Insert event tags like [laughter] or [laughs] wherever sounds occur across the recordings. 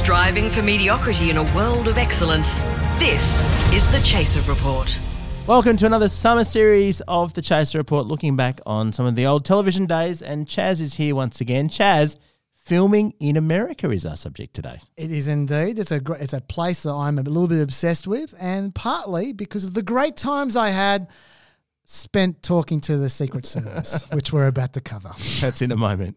Striving for mediocrity in a world of excellence. This is the Chaser Report. Welcome to another summer series of the Chaser Report, looking back on some of the old television days. And Chas is here once again. Chas, filming in America is our subject today. It is indeed. It's a great, it's a place that I'm a little bit obsessed with, and partly because of the great times I had spent talking to the Secret Service, [laughs] which we're about to cover. That's in a moment.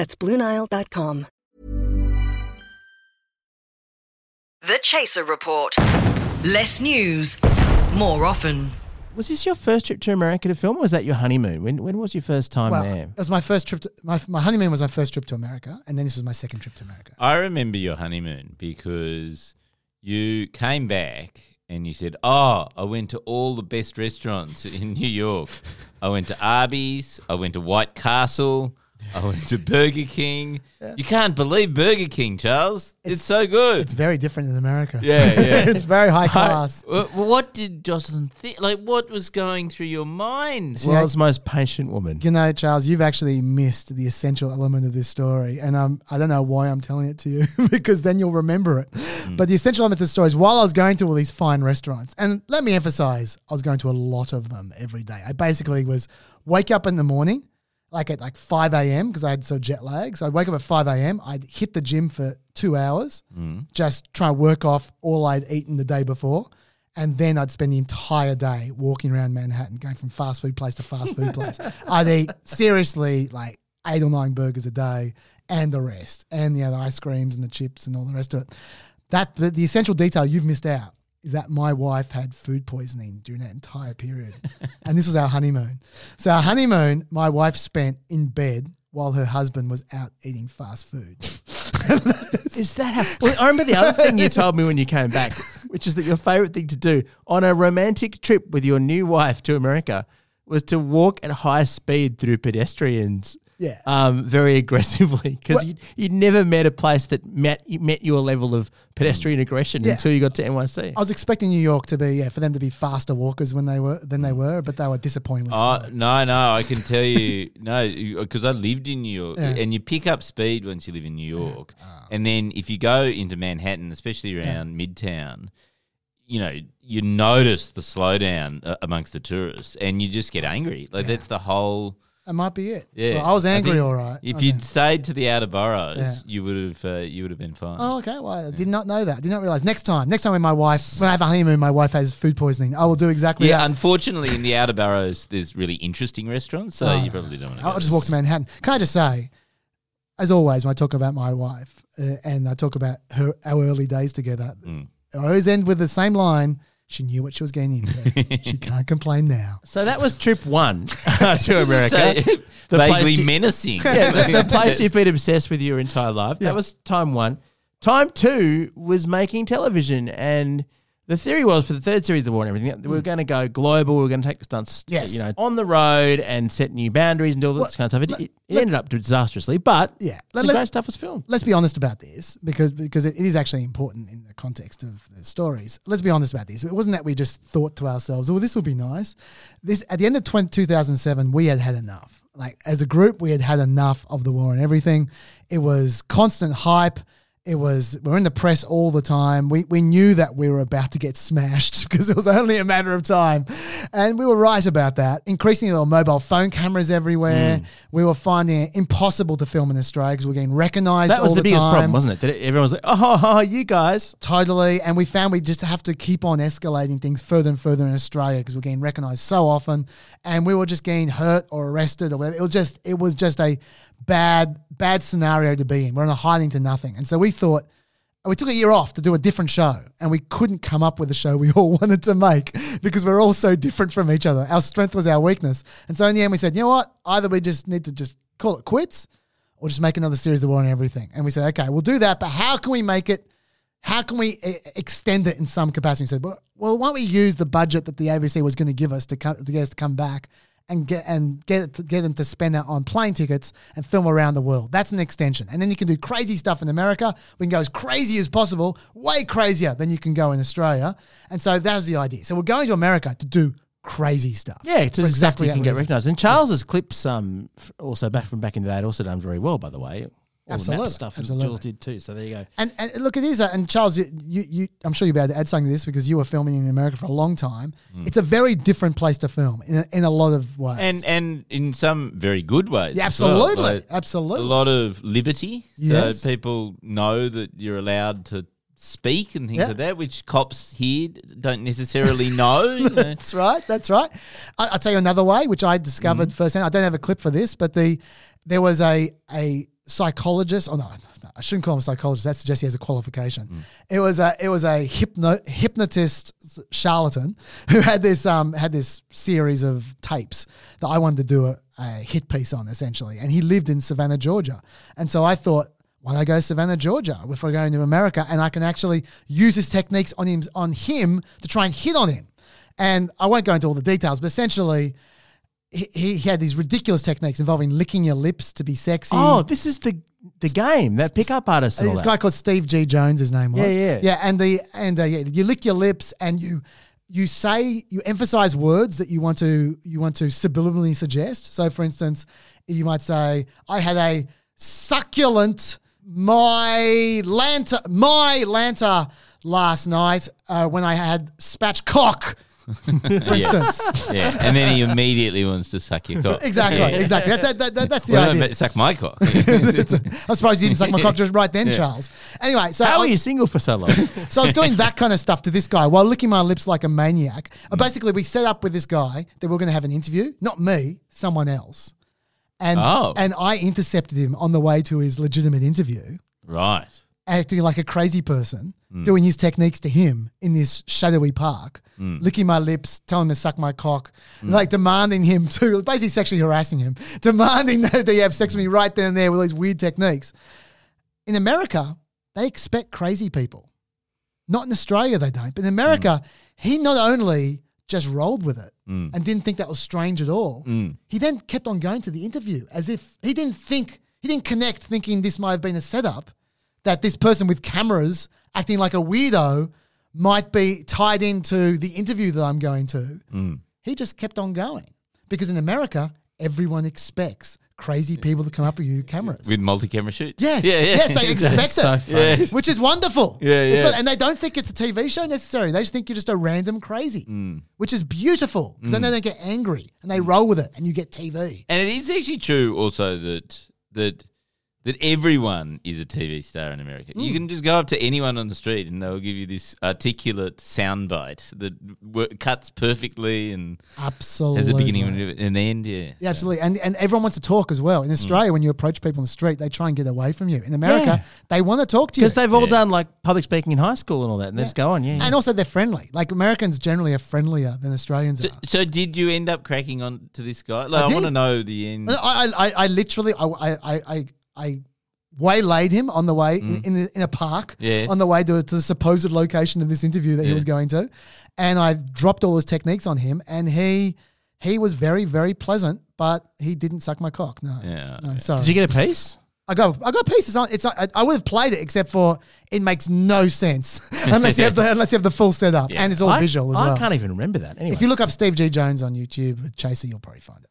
That's BlueNile.com. The Chaser Report. Less news, more often. Was this your first trip to America to film, or was that your honeymoon? When, when was your first time Well, there? it was my first trip. To, my my honeymoon was my first trip to America, and then this was my second trip to America. I remember your honeymoon because you came back and you said, "Oh, I went to all the best restaurants in New York. I went to Arby's. I went to White Castle. I went to Burger King. You can't believe Burger King, Charles. It's, so good. It's very different in America. yeah, yeah. [laughs] it's very high class. Well, what did Jocelyn think? Like, what was going through your mind? World's most patient woman. You know, Charles, you've actually missed the essential element of this story. And um, I don't know why I'm telling it to you [laughs] because then you'll remember it. But the essential element of the story is while I was going to all these fine restaurants, and let me emphasize, I was going to a lot of them every day. I basically was wake up in the morning, like at like 5 a.m. because I had so jet lag. So I'd wake up at 5 a.m. I'd hit the gym for two hours, mm. just try and work off all I'd eaten the day before. And then I'd spend the entire day walking around Manhattan, going from fast food place to fast food place. [laughs] I'd eat seriously like eight or nine burgers a day and the rest, and you know, the ice creams and the chips and all the rest of it. That the, the essential detail you've missed out is that my wife had food poisoning during that entire period, [laughs] and this was our honeymoon. So our honeymoon, my wife spent in bed while her husband was out eating fast food. [laughs] Is that how? Well, I remember the other thing you told me when you came back, which is that your favorite thing to do on a romantic trip with your new wife to America was to walk at high speed through pedestrians. Yeah. Um, very aggressively because Well- you you'd never met a place that met met your level of pedestrian aggression Yeah. until you got to NYC. I was expecting New York to be yeah for them to be faster walkers when they were than they were, but they were disappointingly Oh, slow. no, no, I can tell you, [laughs] no, because I lived in New York, Yeah. and you pick up speed once you live in New York. And then if you go into Manhattan, especially around Midtown, you know, you notice the slowdown uh, amongst the tourists, and you just get angry. Like, that's the whole. That might be it. Yeah, Well, I was angry, think all right. If Okay. you'd stayed to the outer boroughs, Yeah. you would have uh, you would have been fine. Oh, okay. Well, I did not know that. Did not realize. Next time, next time when my wife, when I have a honeymoon, my wife has food poisoning. I will do exactly yeah, that. unfortunately, in the outer boroughs, there's really interesting restaurants, so Oh, you probably don't want to. I'll just walk to Manhattan. Can I just say, as always, when I talk about my wife uh, and I talk about her our early days together, Mm. I always end with the same line. She knew what she was getting into. she can't complain now. [laughs] so that was trip one [laughs] to [laughs] America. So, The vaguely place you- menacing. yeah, the, the place you've been obsessed with your entire life. Yeah. That was time one. Time two was making television, and the theory was for the third series of War on Everything, we were going to go global. We were going to take the stunts, Mm. Yes. you know, on the road and set new boundaries and do all this kind of stuff. It, it, it ended up disastrously, but Yeah. some Let- great stuff was filmed. let's be honest about this because because it, it is actually important in the context of the stories. Let's be honest about this. It wasn't that we just thought to ourselves, "Oh, this will be nice." This at the end of 20, 2007, we had had enough. Like as a group, we had had enough of the war on everything. It was constant hype. It was we are in the press all the time. We we knew that we were about to get smashed [laughs] because it was only a matter of time, and we were right about that. Increasingly, there were mobile phone cameras everywhere. Hmm. We were finding it impossible to film in Australia because we we're getting recognised. That was all the, the, biggest time. problem, wasn't it? That everyone was like, oh, oh, oh, you guys. Totally. And we found we just have to keep on escalating things further and further in Australia because we're getting recognized so often. And we were just getting hurt or arrested or whatever. It was just it was just a bad, bad scenario to be in. We're on a hiding to nothing. And so we thought we took a year off to do a different show and we couldn't come up with a show we [laughs] all wanted to make because we're all so different from each other. Our strength was our weakness. And so in the end we said, you know what? Either we just need to just call it quits or just make another series of War on Everything. And we said, okay, we'll do that, but how can we make it? How can we extend it in some capacity? We said, well, well, why don't we use the budget that the ABC was going to give us to, come, to get us to come back and get and get it to, get them to spend that on plane tickets and film around the world. That's an extension, and then you can do crazy stuff in America. We can go as crazy as possible, way crazier than you can go in Australia. And so that's the idea. So we're going to America to do crazy stuff. Yeah, to exactly you can get recognised. And Charles's clips, um, also back from back in the day, had also done very well, by the way. All the Absolutely, map stuff, and absolutely. Jules did too. So there you go. And, and look, it is, a, and Charles, you, you, you, I'm sure you'll be able to add something to this because you were filming in America for a long time. Mm. It's a very different place to film in a, in a lot of ways. and and in some very good ways. Yeah, as well. absolutely, Like, absolutely. A lot of liberty, Yes. so people know that you're allowed to speak and things Yeah. like that, which cops here don't necessarily [laughs] know. you [laughs] know. That's right. That's right. I, I'll tell you another way, which I discovered mm. firsthand. I don't have a clip for this, but the there was a a psychologist. Oh no, I shouldn't call him a psychologist. That suggests he has a qualification. It was a it was a hypno, hypnotist charlatan who had this um had this series of tapes that I wanted to do a, a hit piece on essentially, and he lived in Savannah, Georgia, and so I thought. Why don't I go to Savannah, Georgia, if we're going to America, and I can actually use his techniques on him on him to try and hit on him. And I won't go into all the details, but essentially, he, he had these ridiculous techniques involving licking your lips to be sexy. Oh, this is the the game that pickup artist. and all this that. guy called Steve G. Jones, his name was. Yeah, yeah. yeah. And the and uh, yeah, you lick your lips and you you say you emphasize words that you want to you want to subliminally suggest. So, for instance, you might say, "I had a succulent my lanta my lanta last night uh, when I had spatchcock." [laughs] for instance. yeah, and then he immediately wants to suck your cock. Exactly, Yeah. exactly. That, that, that, that's the Well, idea. but suck my cock. [laughs] I'm surprised you didn't suck my cock [laughs] just right then, Charles. Anyway, so How I, are you single for so long? so I was doing that kind of stuff to this guy while licking my lips like a maniac. Uh, Basically, we set up with this guy that we are going to have an interview. Not me, someone else. And Oh. and I intercepted him on the way to his legitimate interview, right. Acting like a crazy person, hmm. doing his techniques to him in this shadowy park, hmm. licking my lips, telling him to suck my cock, hmm. like demanding him to, basically sexually harassing him, [laughs] demanding that he have sex with me right then and there with these weird techniques. In America, they expect crazy people. Not in Australia, they don't. But in America, he not only just rolled with it and didn't think that was strange at all, he then kept on going to the interview as if he didn't think, he didn't connect thinking this might have been a setup, that this person with cameras acting like a weirdo might be tied into the interview that I'm going to. Mm. He just kept on going because in America, everyone expects crazy people to come up with you cameras. With multi-camera shoots. Yes, Yeah, yeah. yes, they [laughs] expect it, which is wonderful. Yeah, yeah. what- and they don't think it's a TV show necessarily. They just think you're just a random crazy, Mm. which is beautiful because then mm. they don't get angry and they mm. roll with it, and you get TV. And it is actually true also that that that everyone is a TV star in America. Mm. You can just go up to anyone on the street and they'll give you this articulate soundbite that wo- cuts perfectly and Absolutely, has a beginning and an end. Yeah, Yeah, absolutely. And and everyone wants to talk as well. In Australia, when you approach people on the street, they try and get away from you. In America, Yeah. they want to talk to you. Because they've all Yeah. done like public speaking in high school and all that, and they just go on, yeah. and also they're friendly. Like Americans generally are friendlier than Australians So, are. so did you end up cracking on to this guy? Like, I, did. want to know the end. I, I, I, I literally, I, I, I, I, waylaid him on the way in, mm. in, a, in a park Yes. on the way to, to the supposed location of this interview that he was going to, and I dropped all his techniques on him, and he he was very very pleasant, but he didn't suck my cock. No, Yeah, no, sorry. Did you get a piece? I got I got pieces on. It's not, I, I would have played it except for it makes no sense [laughs] unless you have the [laughs] unless you have the full setup and it's all I, visual as well. I well. can't even remember that. Anyway, If you look up Steve G Jones on YouTube with Chaser, you'll probably find it.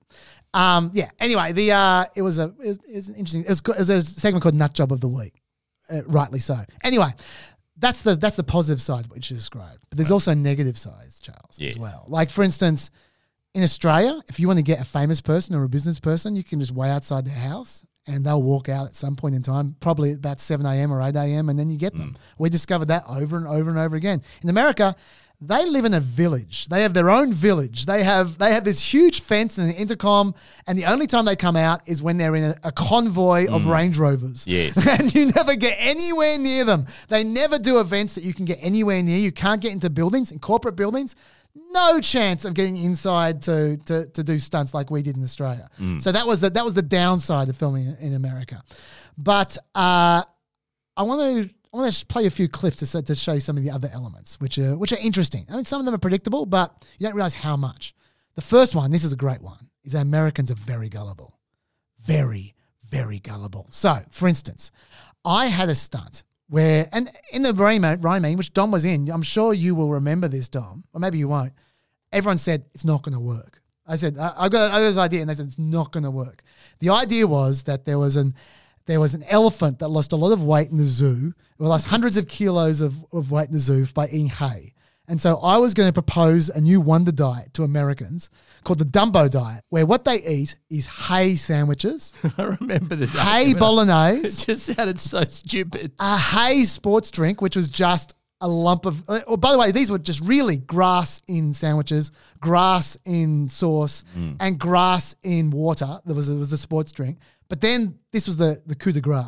Um, yeah. Anyway, the uh, it was a it was, it was an interesting. It was, it was a segment called Nut Job of the Week, uh, rightly so. Anyway, that's the that's the positive side which you described, but there's also negative sides, Charles, Yes. as well. Like for instance, in Australia, if you want to get a famous person or a business person, you can just wait outside their house. And they'll walk out at some point in time, probably about 7 a.m. or 8 a.m., and then you get them. We discovered that over and over and over again. In America, they live in a village. They have their own village. They have they have this huge fence and an intercom, and the only time they come out is when they're in a, a convoy of Range Rovers. Yes. [laughs] and you never get anywhere near them. They never do events that you can get anywhere near. You can't get into buildings, in corporate buildings. no chance of getting inside to to, to do stunts like we did in Australia. So that was the that was the downside of filming in, in America. But uh, I want to I want to play a few clips to to show you some of the other elements, which are which are interesting. I mean, some of them are predictable, but you don't realize how much. The first one, this is a great one, is that Americans are very gullible, very very gullible. So, for instance, I had a stunt where, and in the Rayman, which Dom was in, I'm sure you will remember this, Dom, or maybe you won't. Everyone said it's not going to work. I said I, I got got this idea, and they said it's not going to work. The idea was that there was an there was an elephant that lost a lot of weight in the zoo. It lost hundreds of kilos of, of weight in the zoo by eating hay. And so I was going to propose a new wonder diet to Americans called the Dumbo diet, where what they eat is hay sandwiches, [laughs] I remember the hay [laughs] It bolognese, just sounded so stupid. a hay sports drink, which was just a lump of. uh, Oh, by the way, these were just really grass in sandwiches, grass in sauce, and grass in water. There was there was the sports drink, but then this was the the coup de grace.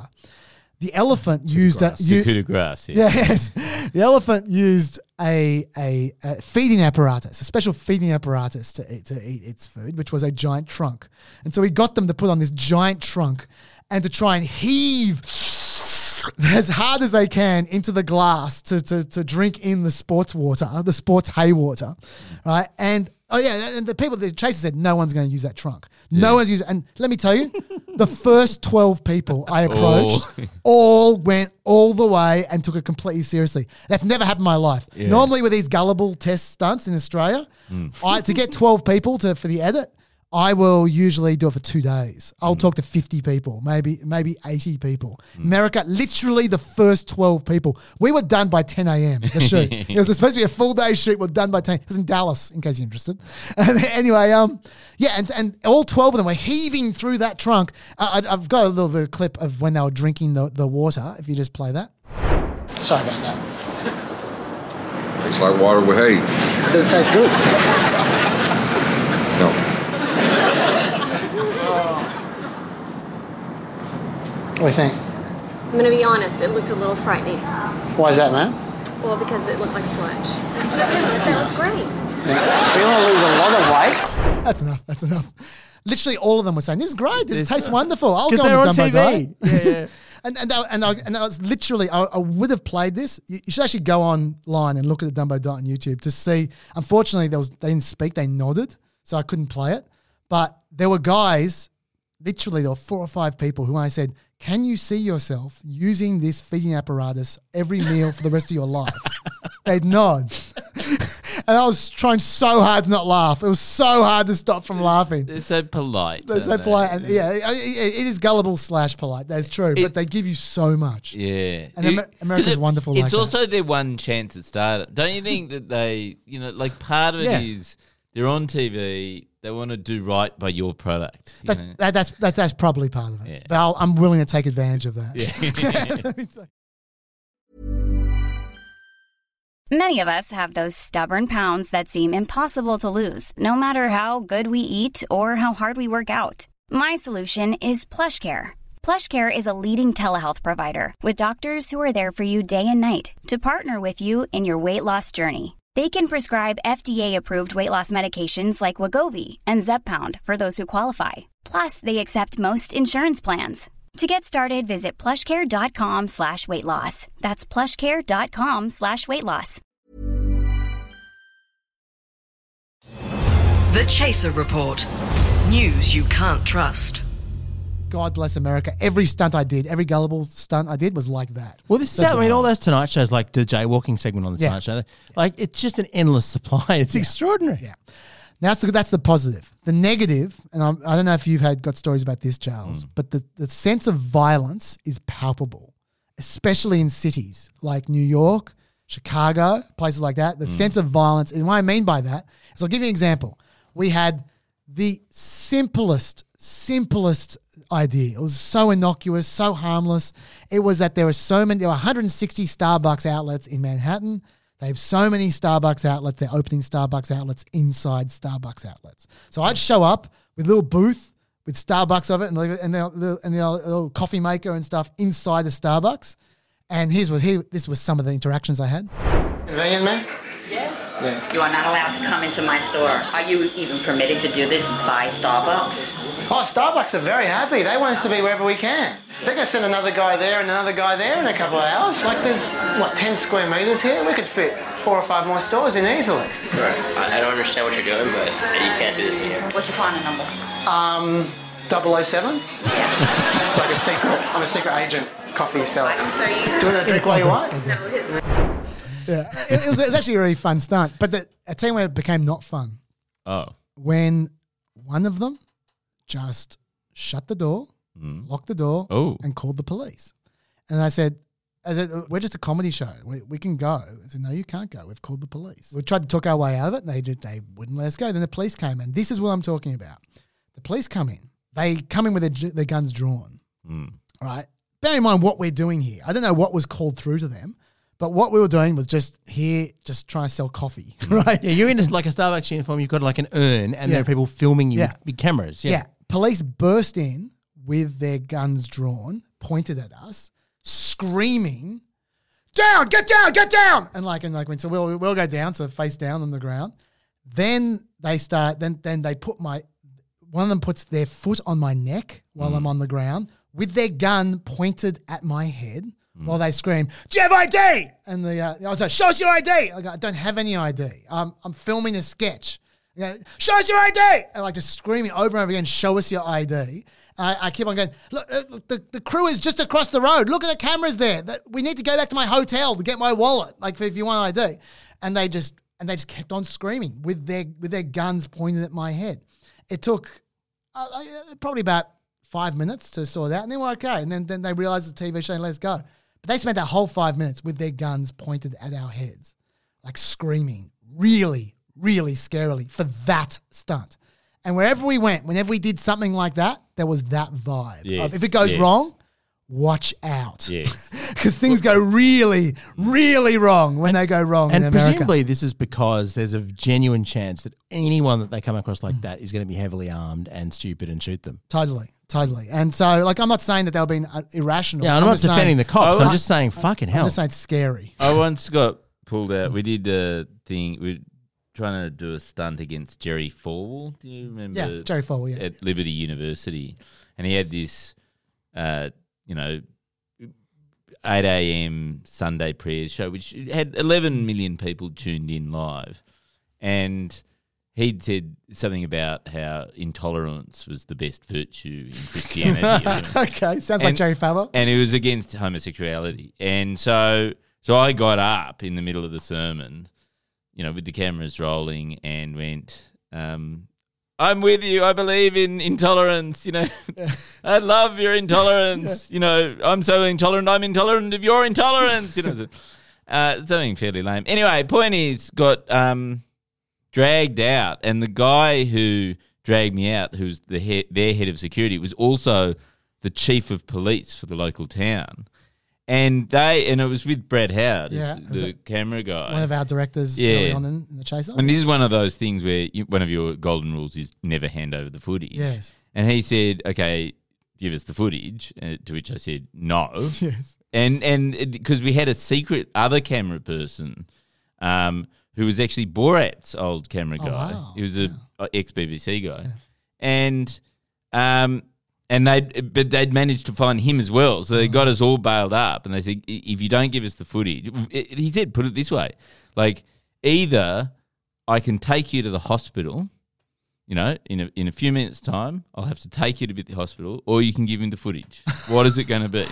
The elephant used a, The coup de grace. Yeah. Yes, the elephant used a, a a feeding apparatus, a special feeding apparatus to eat, to eat its food, which was a giant trunk. And so he got them to put on this giant trunk and to try and heave [laughs] as hard as they can into the glass to, to, to drink in the sports water, the sports hay water, right? And oh yeah, and the people, the chaser said no one's going to use that trunk. No one's using. And let me tell you, the first twelve people I oh. approached Oh. all went all the way and took it completely seriously. That's never happened in my life. Normally, with these gullible test stunts in Australia, hmm. I to get twelve people to for the edit. I will usually do it for two days. I'll talk to 50 people, maybe maybe 80 people. America, literally the first 12 people. We were done by 10 a.m. The shoot. [laughs] it was supposed to be a full day shoot. We're done by 10. It was in Dallas, in case you're interested. [laughs] And anyway, um, yeah, and, and all 12 of them were heaving through that trunk. I, I- I've got a little bit of clip of when they were drinking the, the water. If you just play that. Sorry about that. Tastes like water with hay. doesn't taste good? What do you think? I'm gonna be honest, it looked a little frightening. Why is that, man? Well, because it looked like sludge. [laughs] that was great. If you want to lose a lot of weight. That's enough. That's enough. Literally, all of them were saying, "This is great. This tastes wonderful. I'll go Because they're on on the Dumbo TV. diet." Yeah, yeah. [laughs] and and I, and I, and I was literally, I, I would have played this. You, you should actually go online and look at the Dumbo diet on YouTube to see. Unfortunately, there was they didn't speak. They nodded, so I couldn't play it. But there were guys. Literally, there were four or five people who, when I said, "Can you see yourself using this feeding apparatus every meal for the rest of your life?" [laughs] They'd nod. [laughs] and I was trying so hard to not laugh. It was so hard to stop from laughing. They're so polite. They're so they? polite. And yeah, it, it- it is gullible slash polite. That's true. but they give you so much. Yeah, And Amer- It- America's it- wonderful It's like that. also their one chance at startup. Don't you think that they, you know, like part of it is Yeah. They're on TV. They want to do right by your product. you That's, know? that, that's, that, that's probably part of it. Yeah. But I'll, I'm willing to take advantage of that. Yeah. [laughs] [laughs] Many of us have those stubborn pounds that seem impossible to lose, no matter how good we eat or how hard we work out. My solution is PlushCare. PlushCare is a leading telehealth provider with doctors who are there for you day and night to partner with you in your weight loss journey. They can prescribe FDA-approved weight loss medications like Wegovy and Zepbound for those who qualify. Plus, they accept most insurance plans. To get started, visit plushcare.com slash weight loss. That's plushcare.com slash weight loss. The Chaser Report. News you can't trust. God bless America. Every stunt I did, every gullible stunt I did was like that. Well, this is, That's I mean, all. those Tonight shows, like the jaywalking segment on the Yeah. Tonight Show, like it's just an endless supply. [laughs] It's extraordinary. Yeah. Now that's the, that's the positive. The negative, and I'm, I don't know if you've had got stories about this, Charles, hmm. but the, the sense of violence is palpable, especially in cities like New York, Chicago, places like that. The hmm. sense of violence, and what I mean by that is I'll give you an example. We had the simplest, simplest idea. It was so innocuous, so harmless. It was that there were so many, there were 160 Starbucks outlets in Manhattan. They have so many Starbucks outlets. They're opening Starbucks outlets inside Starbucks outlets. So I'd show up with a little booth with Starbucks of it and the, and the, the, and the little coffee maker and stuff inside the Starbucks. And here's what here. This was some of the interactions I had. Convenient, man. Yes. Yeah. You are not allowed to come into my store. Are you even permitted to do this by Starbucks? Oh, Starbucks are very happy. They want us to be wherever we can. They're going to send another guy there and another guy there in a couple of hours. Like there's, what, 10 square metres here? We could fit four or five more stores in easily. Right. I, I don't understand what you're doing, but you can't do this in here. What's your partner number? Um, 007? It's like a secret, I'm a secret agent coffee seller. I'm sorry. Do you want to drink while you want? Yeah, it, it was, it was actually a really fun stunt. But the, tell you where it became not fun Oh. when one of them just shut the door, hmm. locked the door, Oh. and called the police. And I said, I said, uh, we're just a comedy show. We, we can go. I said, no, you can't go. We've called the police. We tried to talk our way out of it, and they did, they wouldn't let us go. Then the police came in. This is what I'm talking about. The police come in. They come in with their, their guns drawn. Hmm. Right. Bear in mind what we're doing here. I don't know what was called through to them, but what we were doing was just here, just trying to sell coffee. [laughs] Right. Yeah, you're in like a Starbucks uniform. You've got like an urn, and there are people filming you Yeah. with cameras. Yeah. Yeah. Police burst in with their guns drawn, pointed at us, screaming, "Down! Get down! Get down!" And like, and like, when so we'll we'll go down, so face down on the ground. Then they start. Then then they put my one of them puts their foot on my neck while mm. I'm on the ground with their gun pointed at my head. While they scream, "Do you have ID?" And the uh, I was like, "Show us your ID." I go, "I don't have any ID. I'm I'm filming a sketch." You know, show us your ID! And like just screaming over and over again, show us your ID. I, I keep on going, look, uh, the, the crew is just across the road. Look at the cameras there. That we need to go back to my hotel to get my wallet. Like if you want ID. And they just and they just kept on screaming with their with their guns pointed at my head. It took uh, uh, probably about five minutes to sort out, and then we're okay. And then, then they realized the TV show and let us go. But they spent that whole five minutes with their guns pointed at our heads, like screaming, really, really scarily for that stunt. And wherever we went, whenever we did something like that, there was that vibe. Yes, of if it goes yes. wrong, watch out. Yes. [laughs] Because things go really, really wrong when they go wrong And in America. presumably, this is because there's a genuine chance that anyone that they come across like mm. that is going to be heavily armed and stupid and shoot them. Totally, totally. And so, like, I'm not saying that they were being uh, irrational. Yeah, I'm, not just saying- defending the cops. Oh, I'm I- just saying, fucking hell. I'm just saying it's scary. I once got pulled out. We did a thing. We were trying to do a stunt against Jerry Falwell. Do you remember? Yeah, Jerry Falwell, yeah. At Liberty University, and he had this, uh, you know, eight a.m. Sunday prayers show, which had eleven million people tuned in live, and he'd said something about how intolerance was the best virtue in Christianity. [laughs] okay, sounds like Jerry Falwell. and it was against homosexuality. And so, so I got up in the middle of the sermon, you know, with the cameras rolling, and went, um, "I'm with you. I believe in intolerance. You know, [laughs] I love your intolerance. You know, I'm so intolerant. I'm intolerant of your intolerance. You know." So, uh, something fairly lame. Anyway, point is, got um, dragged out, and the guy who dragged me out, who's the head, their head of security, was also the chief of police for the local town. And they and it was with Brad Howard, Yeah, the camera guy. One of our directors Yeah. early on in, in the Chaser. And this is one of those things where you, one of your golden rules is never hand over the footage. Yes. And he said, "Okay, give us the footage." Uh, to which I said, "No." [laughs] Yes. And and because we had a secret other camera person, um, who was actually Borat's old camera Oh, guy. wow. He was a, ex BBC guy, and um. And they, but they'd managed to find him as well, so they got us all bailed up. And they said, if you don't give us the footage, he said, put it this way, like either I can take you to the hospital, you know, in a in a few minutes' time, I'll have to take you to the hospital, or you can give him the footage. [laughs] What is it going to be?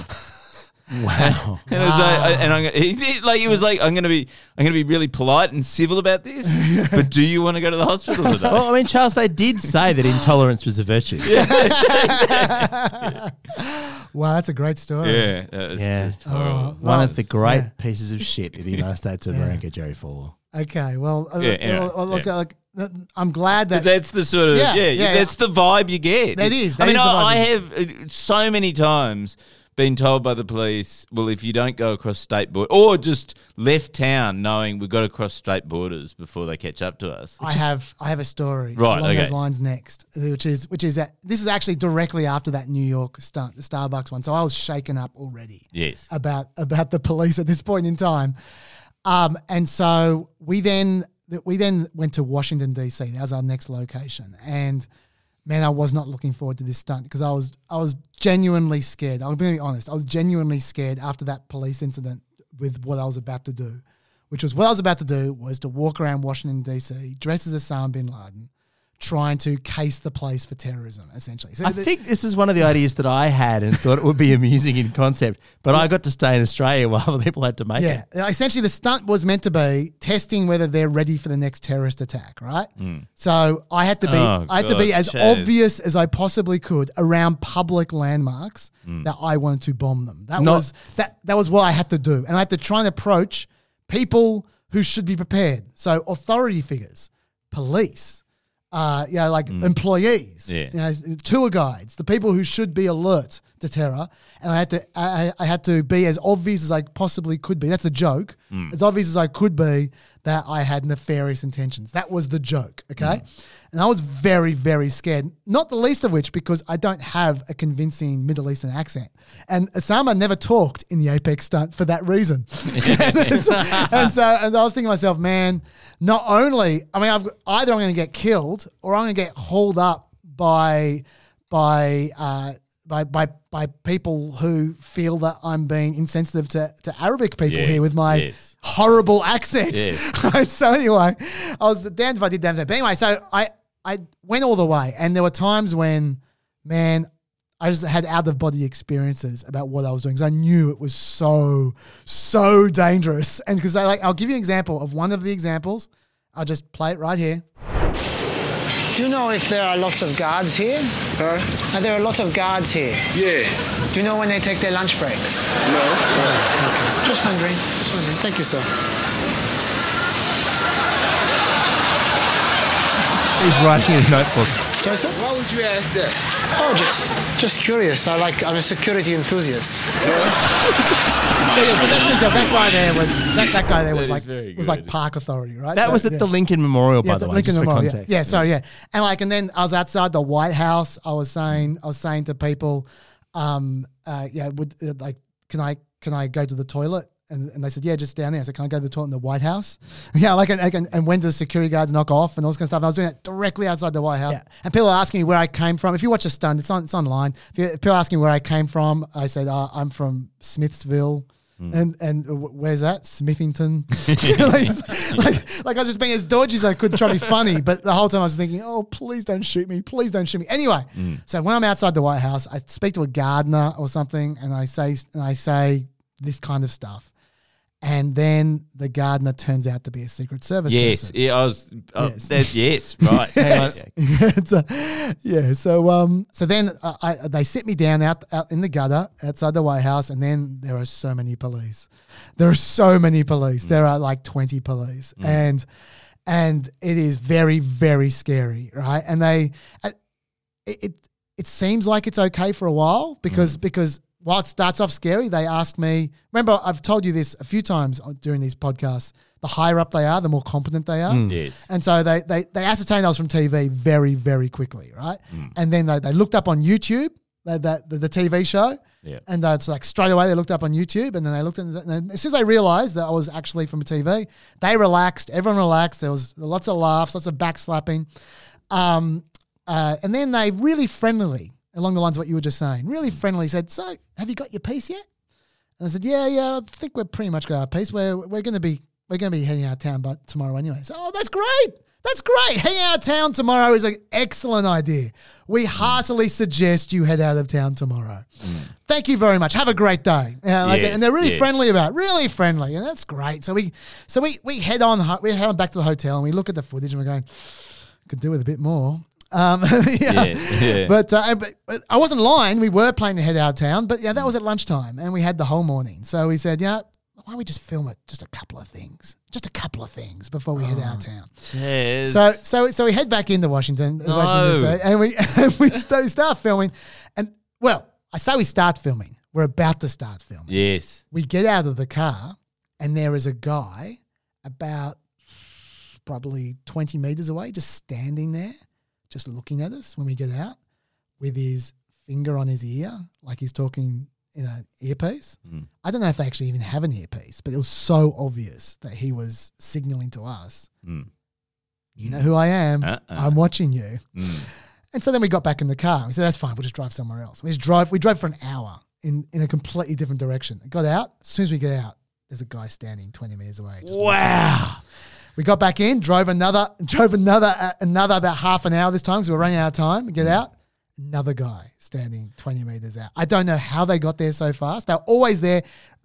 Wow. And, it was like, I- and I'm, gonna- he like, he was like, I'm going to be, I'm going to be really polite and civil about this, but do you want to go to the hospital today? Well, I mean, Charles, they did say that intolerance was a virtue. [laughs] [laughs] wow, that's a great story. yeah, was Yeah. just horrible. Oh, One well, of the great yeah. pieces of shit in the United [laughs] States of America, Jerry Falwell. Okay, well, uh, Yeah, uh, anyway, look, yeah. like, uh, I'm glad that that's the sort of Yeah, yeah, yeah, that's the vibe you get. That is, I that mean, the I, vibe I have uh, so many times been told by the police, well, if you don't go across state border or just left town, knowing we've got to cross state borders before they catch up to us. I have I have a story Right, along okay. those lines next, which is which is that this is actually directly after that New York stunt, the Starbucks one. So I was shaken up already. Yes. about about the police at this point in time. Um, and so we then we then went to Washington D.C. That was our next location, and man, I was not looking forward to this stunt because I was I was genuinely scared. I'm being honest. I was genuinely scared after that police incident with what I was about to do, which was what I was about to do was to walk around Washington D.C. dressed as Osama bin Laden, trying to case the place for terrorism, essentially. So I the- think this is one of the ideas that I had and thought it would be [laughs] amusing in concept, but I got to stay in Australia while other people had to make yeah, it. Yeah, essentially the stunt was meant to be testing whether they're ready for the next terrorist attack, right? Hmm. So I had to be, Oh, I had to be as Chas. obvious as I possibly could around public landmarks hmm. that I wanted to bomb them. That Not- was that that was what I had to do, and I had to try and approach people who should be prepared. So authority figures, police. Uh, you know, like employees, Yeah. you know, tour guides, the people who should be alert to terror, and I had to I, I had to be as obvious as I possibly could be. That's a joke. As obvious as I could be that I had nefarious intentions. That was the joke. Okay, and I was very very scared. Not the least of which because I don't have a convincing Middle Eastern accent, and Osama never talked in the APEC stunt for that reason. [laughs] and, so, and so and I was thinking to myself, man, not only I mean I've either I'm going to get killed or I'm going to get hauled up by by uh, by by by people who feel that I'm being insensitive to, to Arabic people Yeah, here with my yes. Horrible accent. Yes. so anyway, I was damned if I did damned if I. But anyway, so I I went all the way, and there were times when, man. I just had out of body experiences about what I was doing because I knew it was so, so dangerous. And because I like, I'll give you an example of one of the examples. I'll just play it right here. Do you know if there are lots of guards here? Huh? Are there a lot of guards here? Yeah. Do you know when they take their lunch breaks? No. Just wondering. Just wondering. Thank you, sir. He's writing in a notebook. Joseph? Why would you ask that? Oh, just just curious. I like. I'm a security enthusiast. Yeah, but that, that guy there was that, that guy there was That like is very was like good. park authority, right? That So, was at yeah. the Lincoln Memorial, by Yeah, the way, Lincoln just for Memorial, yeah. context. Yeah, sorry, yeah. And like, and then I was outside the White House. I was saying, I was saying to people, um, uh, yeah, would uh, like, can I, can I go to the toilet? And, and they said, yeah, just down there. I said, can I go to the toilet in the White House? [laughs] yeah, like, and, and, and when do the security guards knock off and all this kind of stuff? And I was doing that directly outside the White House. Yeah. And people are asking me where I came from. If you watch a stunt, it's on, it's online. If, you, people are asking me where I came from, I said, uh, I'm from Smithsville. And and uh, where's that Smithington? [laughs] [laughs] like, like, like I was just being as dodgy as I could to try to be funny, but the whole time I was thinking, oh please don't shoot me, please don't shoot me. Anyway, so when I'm outside the White House, I speak to a gardener or something, and I say and I say this kind of stuff, and then the gardener turns out to be a Secret Service Yes, person. yeah, I was. Uh, Yes. yes. [laughs] yes, right. On. A- yeah. So um, so then uh, I, they sit me down out out in the gutter outside the White House, and then there are so many police. There are so many police. There are like twenty police, and and it is very very scary, right? And they, uh, it it, it seems like it's okay for a while because because. While it starts off scary, they ask me. Remember, I've told you this a few times during these podcasts. The higher up they are, the more competent they are. Yes. And so they, they, they ascertained I was from TV very, very quickly, right? And then they, they looked up on YouTube, the, the, the, the TV show. Yeah. And uh, it's like straight away they looked up on YouTube and then they looked at and then as soon as they realized that I was actually from a TV, they relaxed. Everyone relaxed. There was lots of laughs, lots of backslapping. Um, uh, and then they really friendlily, along the lines of what you were just saying, really friendly said, So, have you got your piece yet? And I said, Yeah, yeah, I think we're pretty much got our piece. We're we're gonna be we're gonna be heading out of town by tomorrow anyway. So, oh, that's great. That's great. Heading out of town tomorrow is an excellent idea. We heartily suggest you head out of town tomorrow. Mm. Thank you very much. Have a great day. Uh, yeah, like, Yes, and they're really yes. friendly about, it, really friendly, and that's great. So we, so we we head on, we head on back to the hotel, and we look at the footage, and we're going, could do with a bit more. Um, [laughs] yeah. Yeah, yeah. But, uh, but, but I wasn't lying. We were planning to head out of town, but yeah, that was at lunchtime, and we had the whole morning. So we said, yeah, why don't we just film it? Just a couple of things, just a couple of things before we head out of town. Yes. So so so we head back into Washington, No. Washington and we [laughs] and we start filming. And well, I say we start filming. We're about to start filming. yes. We get out of the car, and there is a guy about probably twenty meters away, just standing there, just looking at us when we get out, with his finger on his ear, like he's talking in an earpiece. I don't know if they actually even have an earpiece, but it was so obvious that he was signaling to us Mm. You know who I am. Uh-uh. I'm watching you. Mm. And so then we got back in the car. We said, that's fine. We'll just drive somewhere else. We just drove. We drove for an hour in, in a completely different direction. Got out. As soon as we get out, there's a guy standing 20 meters away. Wow. We got back in, drove another, [laughs] drove another, uh, another about half an hour this time because we were running out of time. We get out, another guy standing 20 meters out. I don't know how they got there so fast. They're always there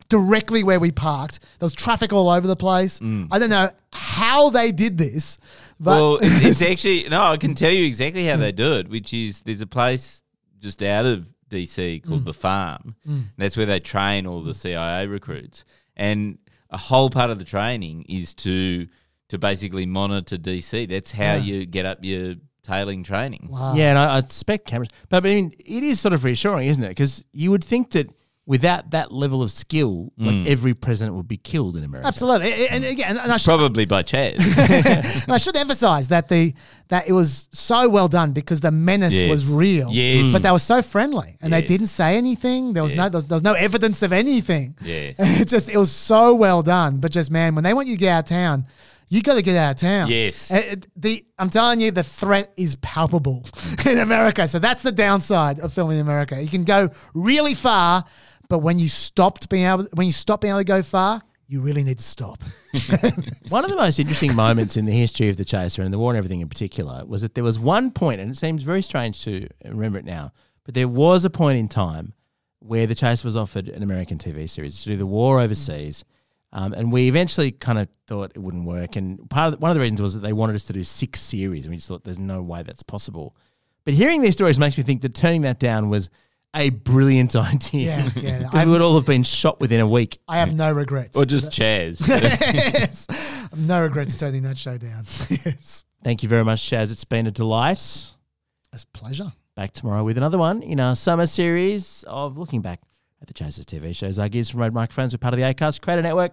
directly where we parked. There was traffic all over the place. I don't know how they did this, but well, it's, it's [laughs] actually no. I can tell you exactly how they do it. Which is there's a place just out of DC called Mm. the Farm. Mm. That's where they train all the CIA recruits, and a whole part of the training is to to basically monitor DC. That's how Yeah. you get up your tailing training. Yeah, and I, I expect cameras, but I mean, it is sort of reassuring, isn't it? Because you would think that without that level of skill, like Mm. every president would be killed in America. absolutely. And again, and I should, Probably by Chas. and [laughs] I should emphasize that the that it was so well done because the menace Yes. was real. Yes. But they were so friendly and they didn't say anything. There was no there was, there was no evidence of anything. Yes. [laughs] it just it was so well done. But just man, when they want you to get out of town, you got to get out of town. Yes. Uh, the I'm telling you, the threat is palpable [laughs] in America. So that's the downside of filming in America. You can go really far, but when you stopped being able when you stop being able to go far, you really need to stop. [laughs] One of the most interesting moments in the history of the Chaser and the war on everything in particular was that there was one point, and it seems very strange to remember it now, but there was a point in time where the Chaser was offered an American TV series to do the war overseas. Um, and we eventually kind of thought it wouldn't work. And part of the, one of the reasons was that they wanted us to do six series. And we just thought there's no way that's possible. But hearing these stories makes me think that turning that down was a brilliant [laughs] idea. Yeah, yeah. [laughs] Because we would all have been shot within a week. I have no regrets. Or just Chas. [laughs] yes. No regrets turning that show down. yes. Thank you very much, Shaz. It's been a delight. It's a pleasure. Back tomorrow with another one in our summer series of looking back at the Chasers TV shows. Our gears from Rode Microphones are part of the ACAST Creator Network.